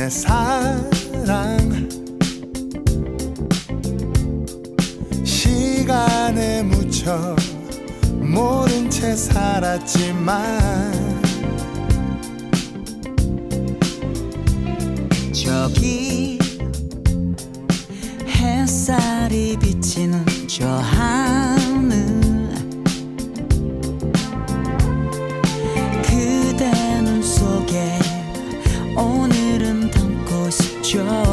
내 사랑. 시간에 묻혀 모른 채 살았지만 저기 햇살이 비치는 저 하늘. 그대 눈 속에 담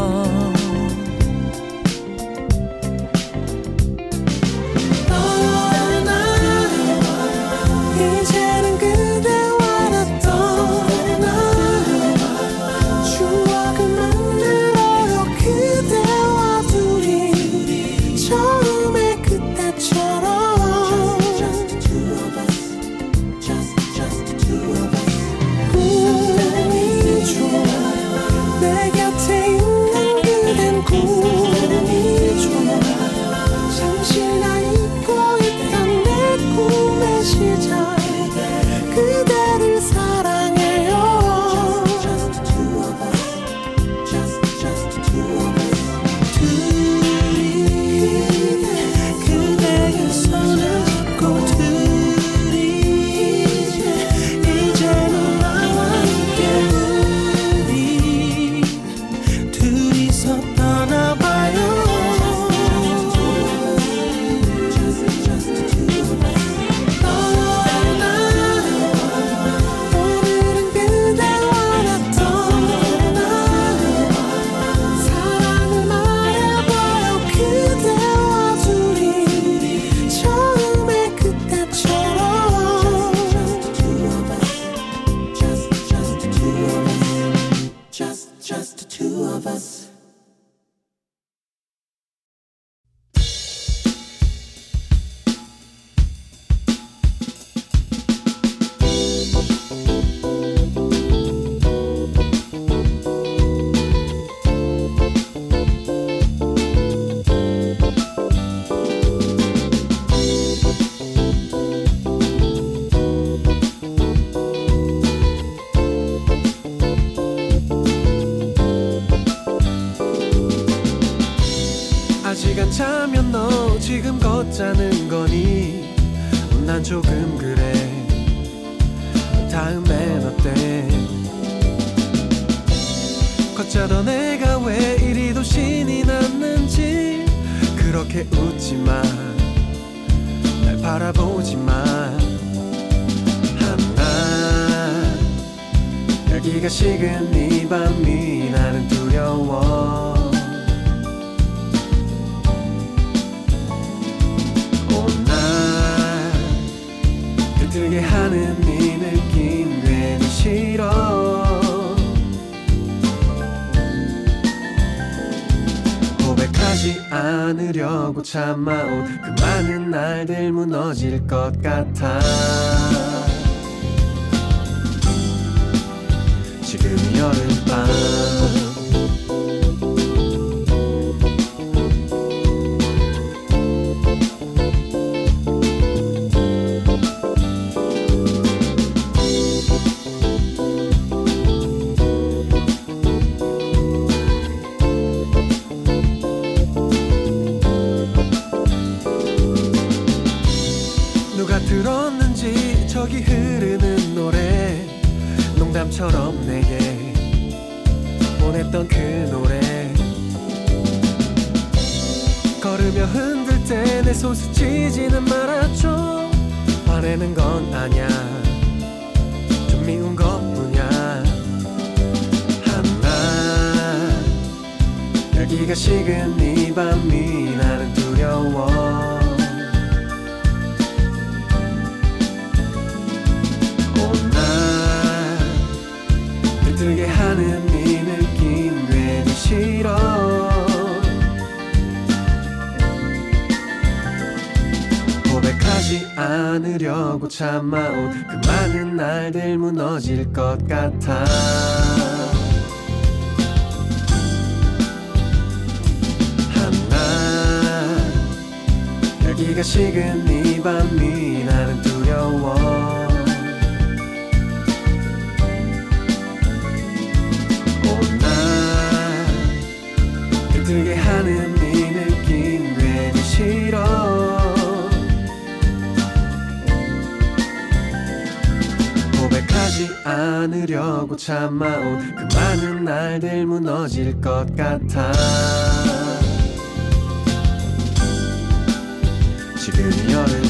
걷자는 거니? 난 조금 그래. 다음엔 어때? 걷자던 내가 왜 이리도 신이 났는지 그렇게 웃지마. 날 바라보지마. 하나. 열기가 식은 이 밤이 나는 두려워 참아온 그 많은 날들 무너질 것 같아 내 손 스치지는 말았죠. 화내는 건 아냐 좀 미운 것뿐이야. 하나 열기가 식은 이 밤이 나는 두려워 않으려고 참아온 그 많은 날들 무너질 것 같아. 하나 열기가 식은 이 밤이 나는 두려워 안으려고 참아온 그 많은 날들 무너질 것 같아. 지금 여름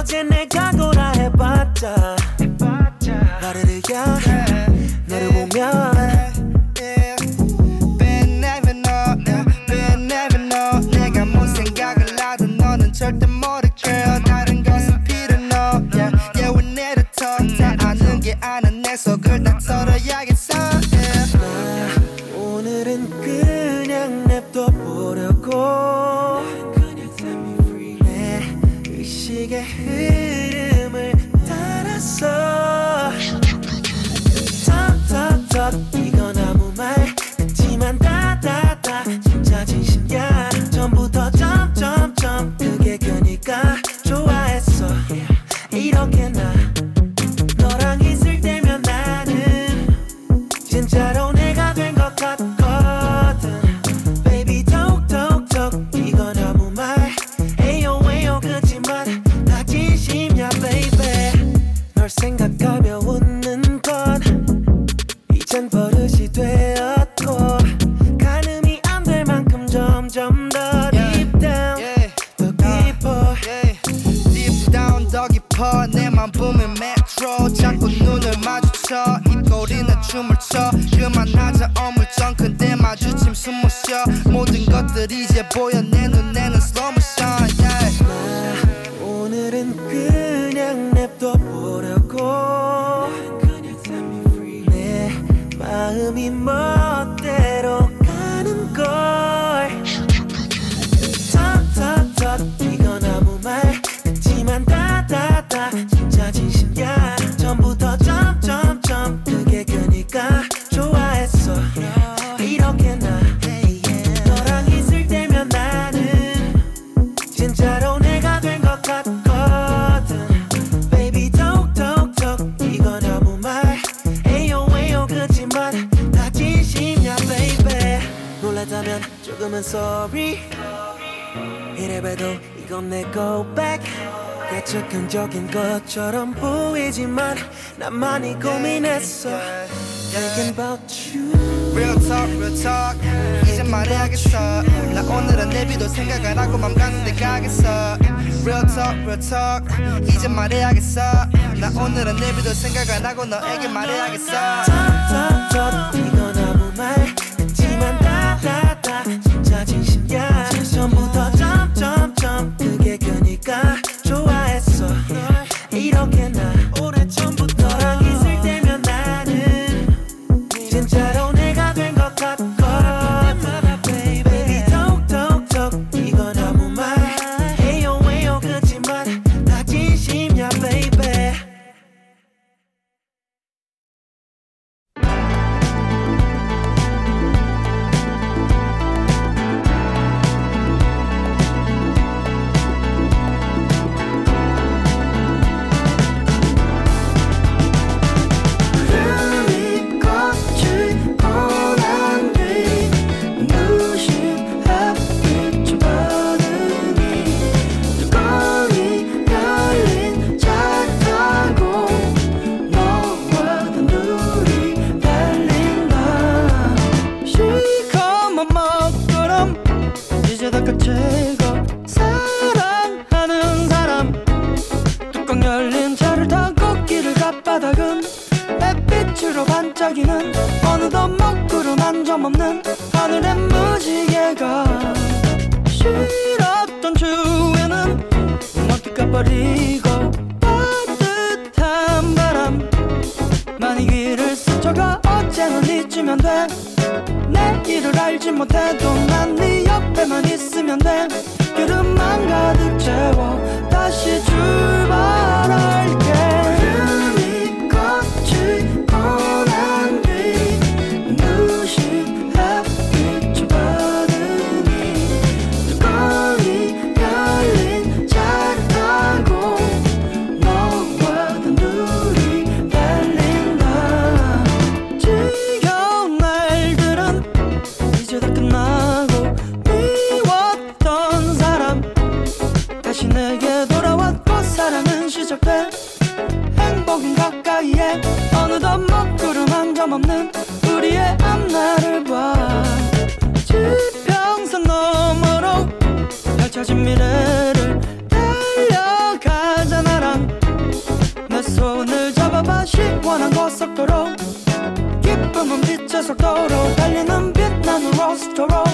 어제 내가 고라해봤자 나를 의견 너를 네. 보면 네. 네. 절대 모르 girl 다른 것은 필요 no yeah yeah we need a talk 다 아는 게 아는 내 속을 다 털어야 것처럼 보이지만 나만이 고민했어. Thinking about you. Real talk real talk. 이제 말해야겠어. 나 오늘은 내비도 생각 안 하고 맘 가는 데 가겠어. Real talk real talk. 이제 말해야겠어. 나 오늘은 내비도 생각 안 하고 너에게 말해야겠어. 반짝이는 어느덧 먹구름 한 점 없는 하늘의 무지개가 싫었던 추에는 어떻게 버리고 따뜻한 바람. 많이 귀를 스쳐가 어제는 잊으면 돼. 내일을 알지 못해도 난 네 옆에만 있으면 돼. 기름만 가득 채워 다시 출발해 찾은 미래를 달려가자 나랑 내 손을 잡아봐 시원한 고속도로. 기쁨은 빛의 속도로 달리는 빛나는 로스터로.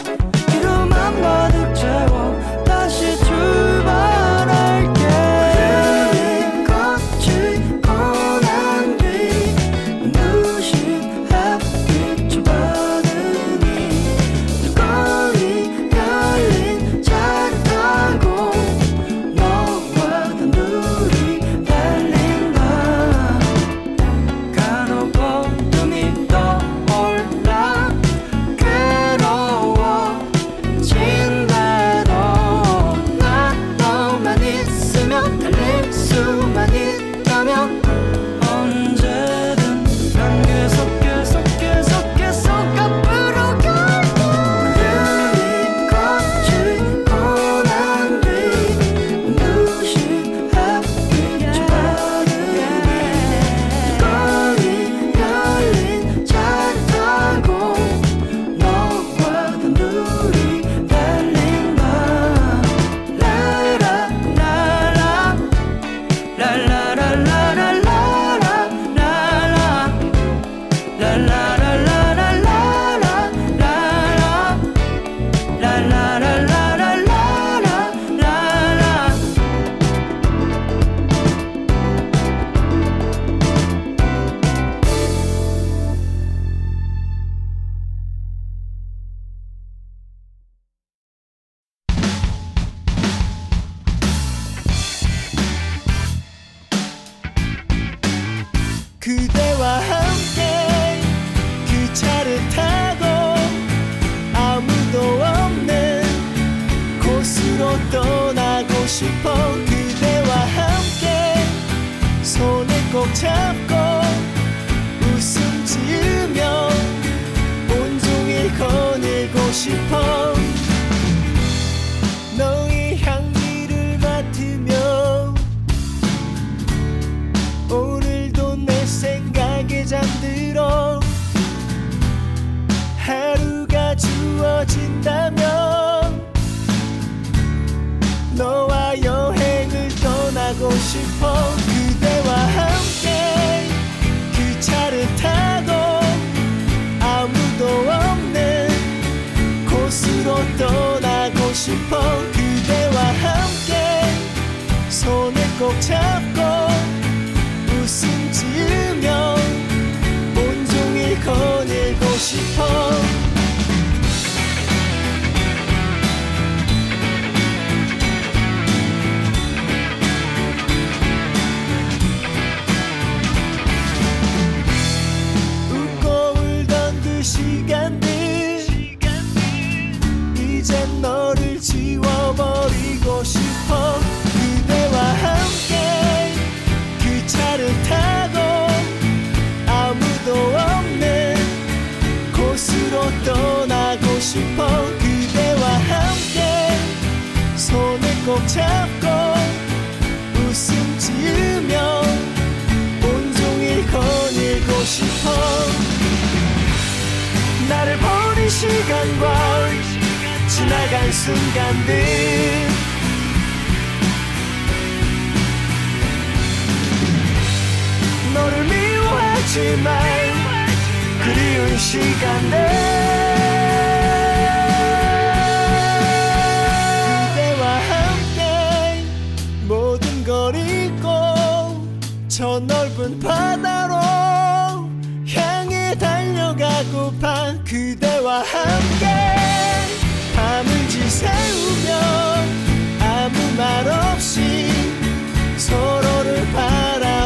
go tough. 손꼭 잡고 웃음 지으며 온종일 거닐고 싶어. 나를 버린 시간과 지나간 순간들. 너를 미워하지만 그리운 시간들. 저 넓은 바다로 향해 달려가고파 그대와 함께 밤을 지새우며 아무 말 없이 서로를 바라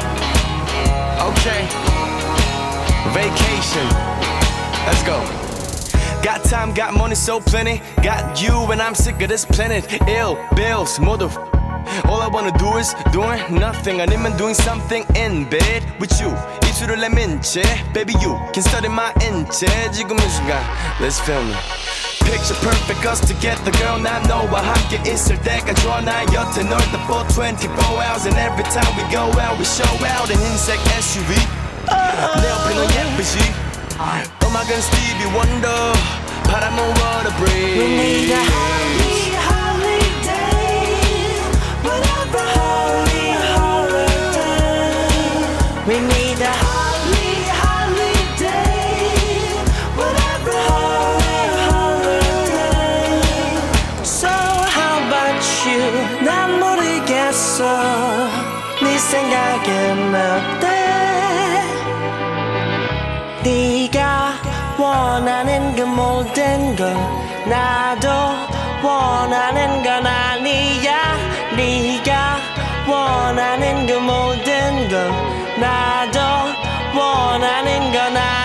Let's go. Got time, got money, so plenty. Got you, and I'm sick of this planet. Ill, bills, mother. All I wanna do is doing nothing. I 아니면 doing something in bed with you. 입술을 내민 채, baby you can study my 인체. 지금 이 순간, let's film it. Picture perfect us together girl I know I'm happy. 난 너와 함께 I 때가 좋아 나 여태 널다 for 24 hours And every time we go out we show out an insect SUV 내 옆에 음악은 Stevie Wonder 바람은 what a breeze We need a holy holiday. Whatever holy holiday. We need a holy holiday. Whatever holy holiday. So how about you? 난 모르겠어. 네 생각은 어 원하는 그 모든 걸 나도 원하는 건 아니야. 네가 원하는 그 모든 걸 나도 원하는 건 아니야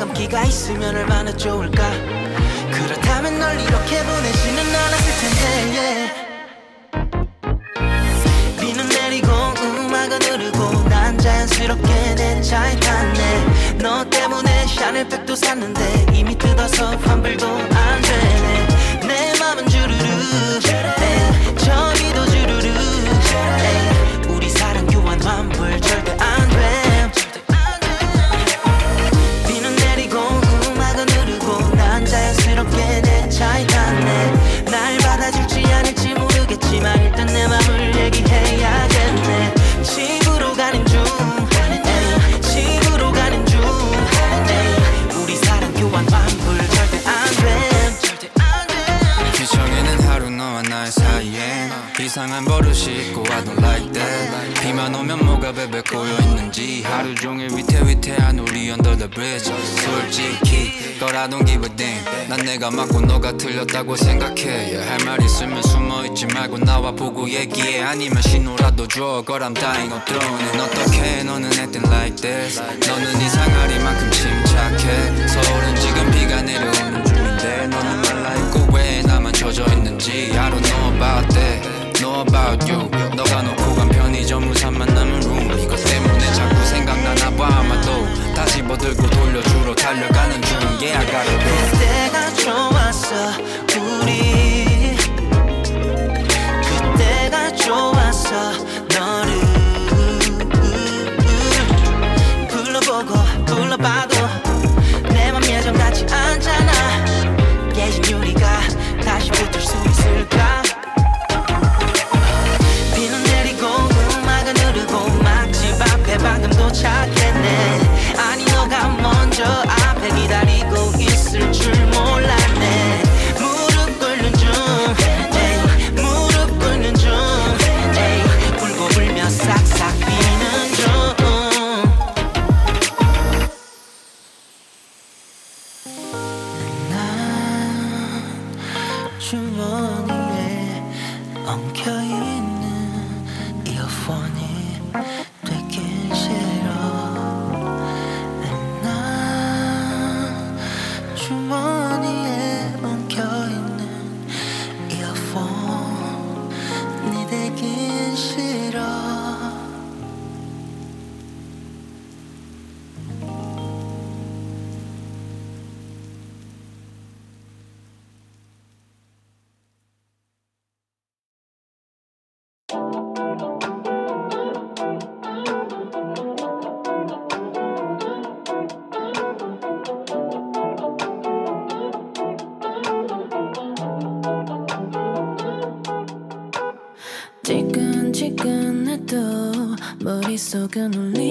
감기가 있으면 얼마나 좋을까? 그렇다면 널 이렇게 보내지는 않았을 텐데 yeah. 비는 내리고 음악은 흐르고 난 자연스럽게 내 차에 탔네. 너 때문에 샤넬백도 샀는데 이미 뜯어서 환불도 안 되네 I don't like that. 비만 오면 뭐가 베베 꼬여있는지. 하루 종일 위태위태한 우리 under the bridge. 솔직히 But I don't give a damn. 난 내가 맞고 너가 틀렸다고 생각해. Yeah, 할말 있으면 숨어있지 말고 나와 보고 얘기해. 아니면 신호라도 줘. But I'm dying of throne. And 어떻게 너는 acting like this. 너는 이상하리만큼 침착해. 서울은 지금 비가 내려오는 중인데 너는 말라있고 왜 나만 젖어 있는지 I don't know about that Know about you. 너가 놓고 간 편의점 우산만 남은 룸 이것 때문에 자꾸 생각나나 봐 아마도. 다시 버들고 돌려주러 달려가는 중. Yeah I gotta go. 그때가 좋았어 우리. 그때가 좋았어 너를. 불러보고 불러봐도. 내 맘 예전 같지 않잖아 깨진 유리가 다시 붙을 수 있을까 gonna leave.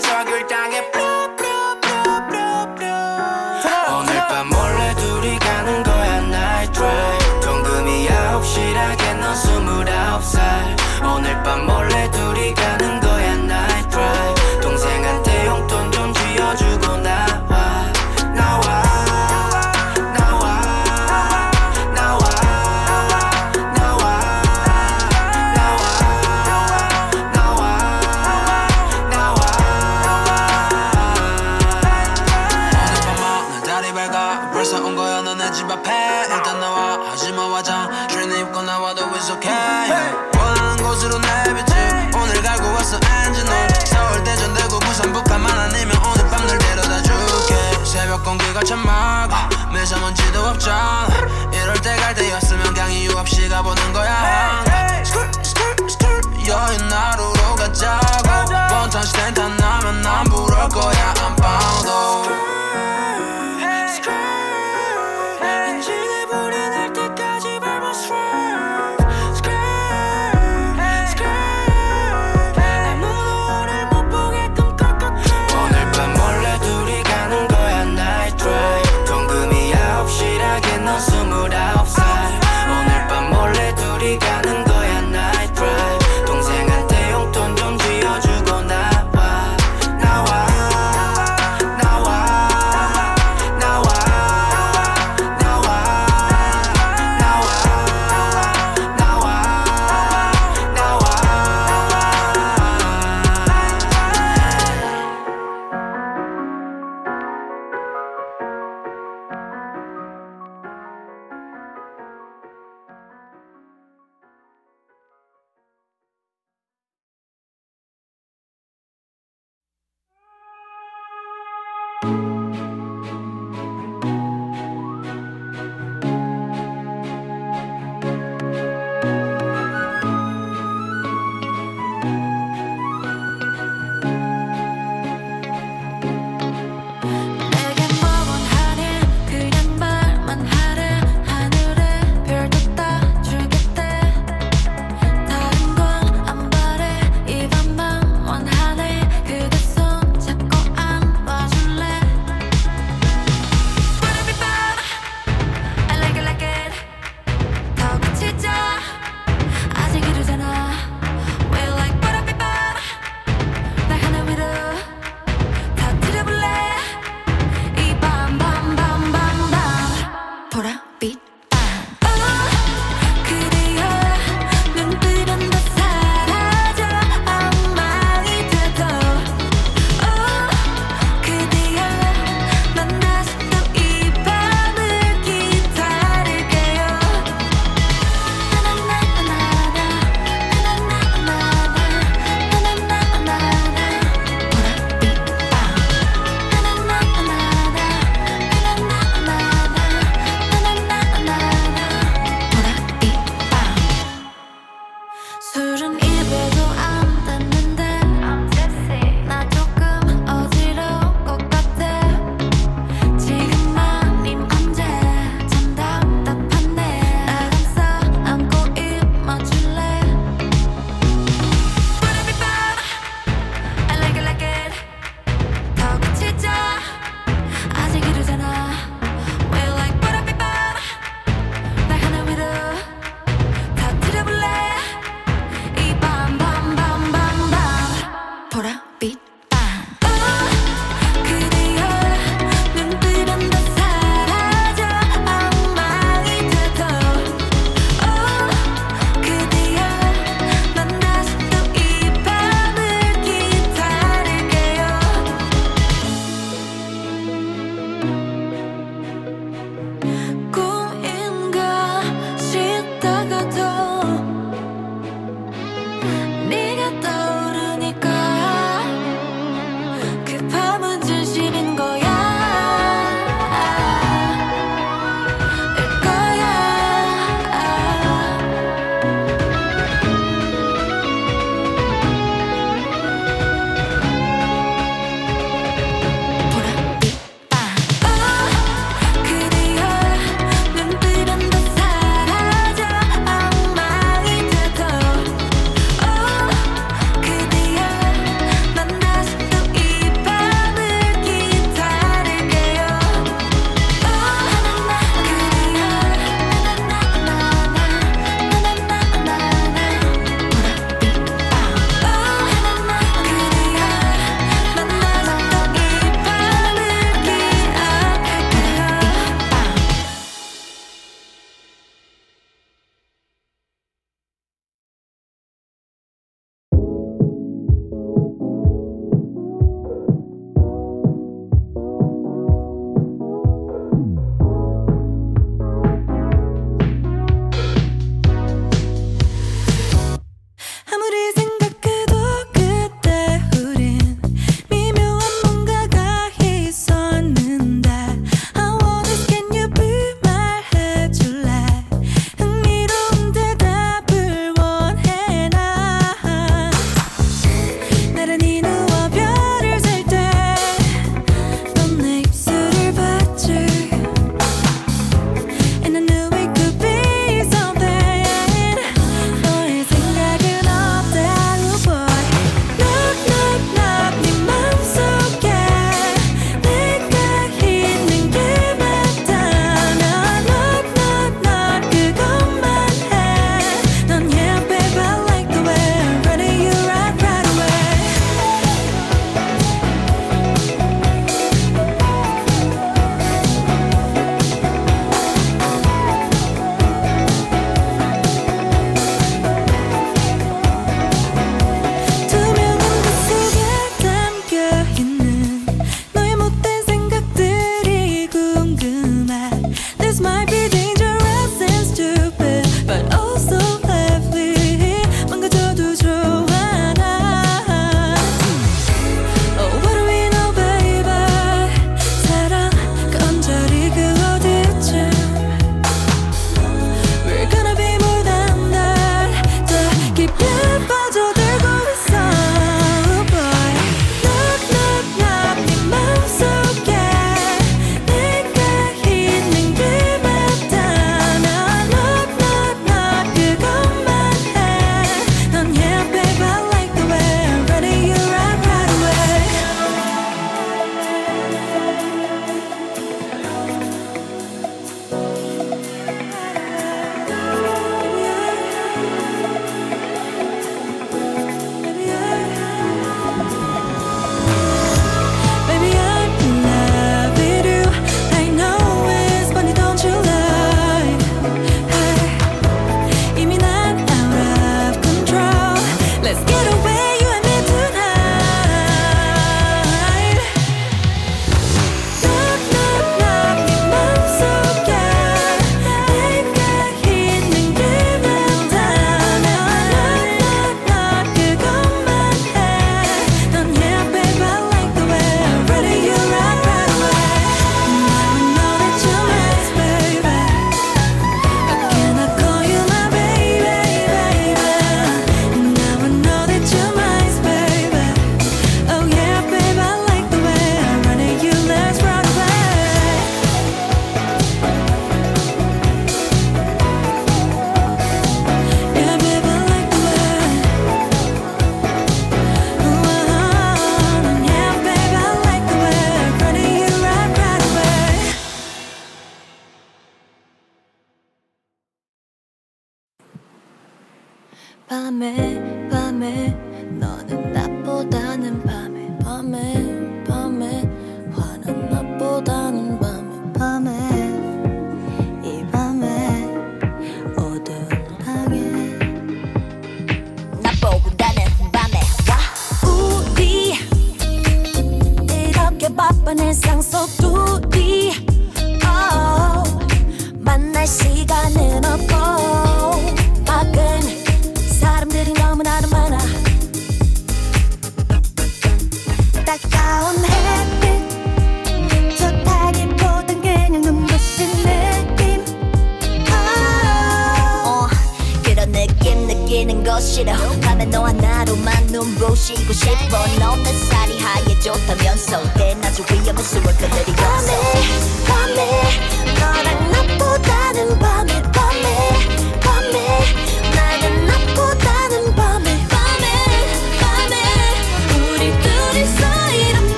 Blah 와리가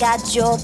남자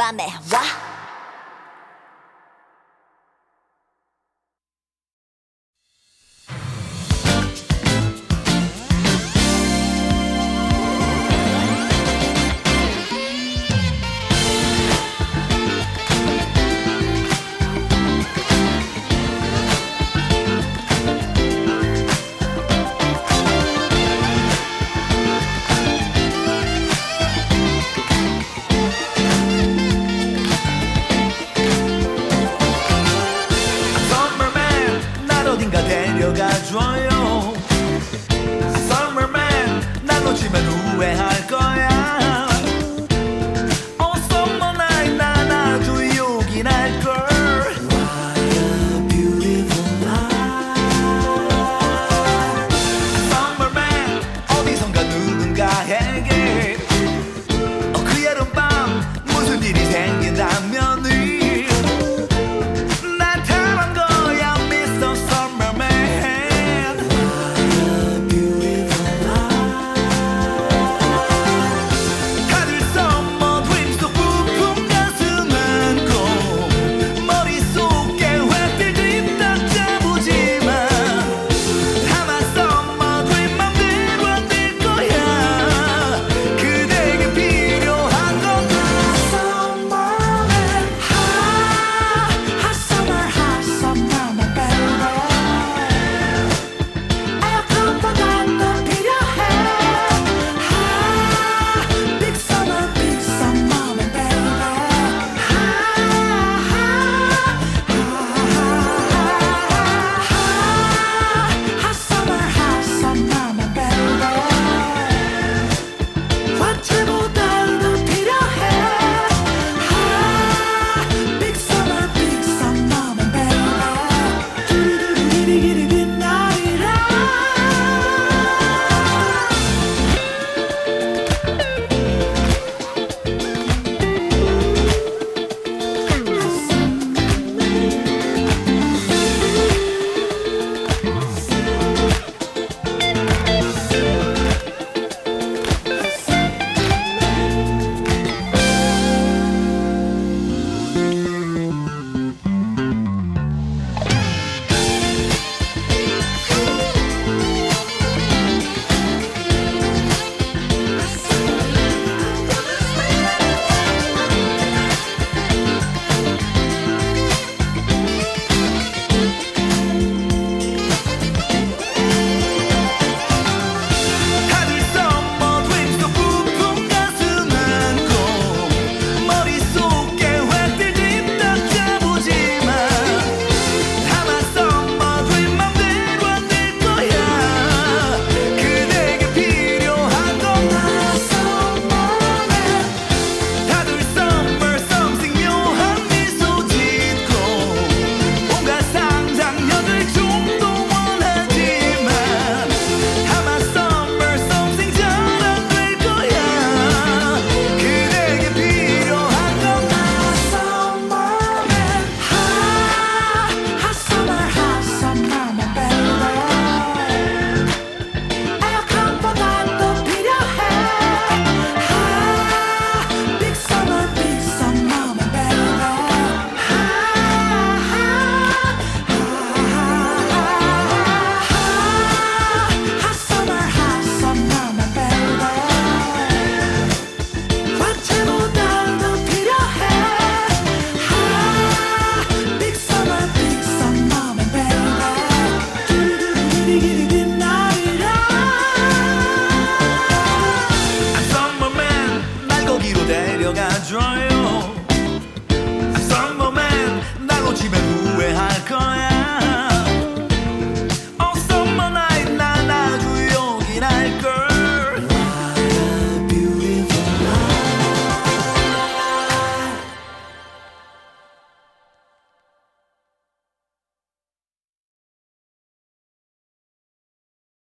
밤에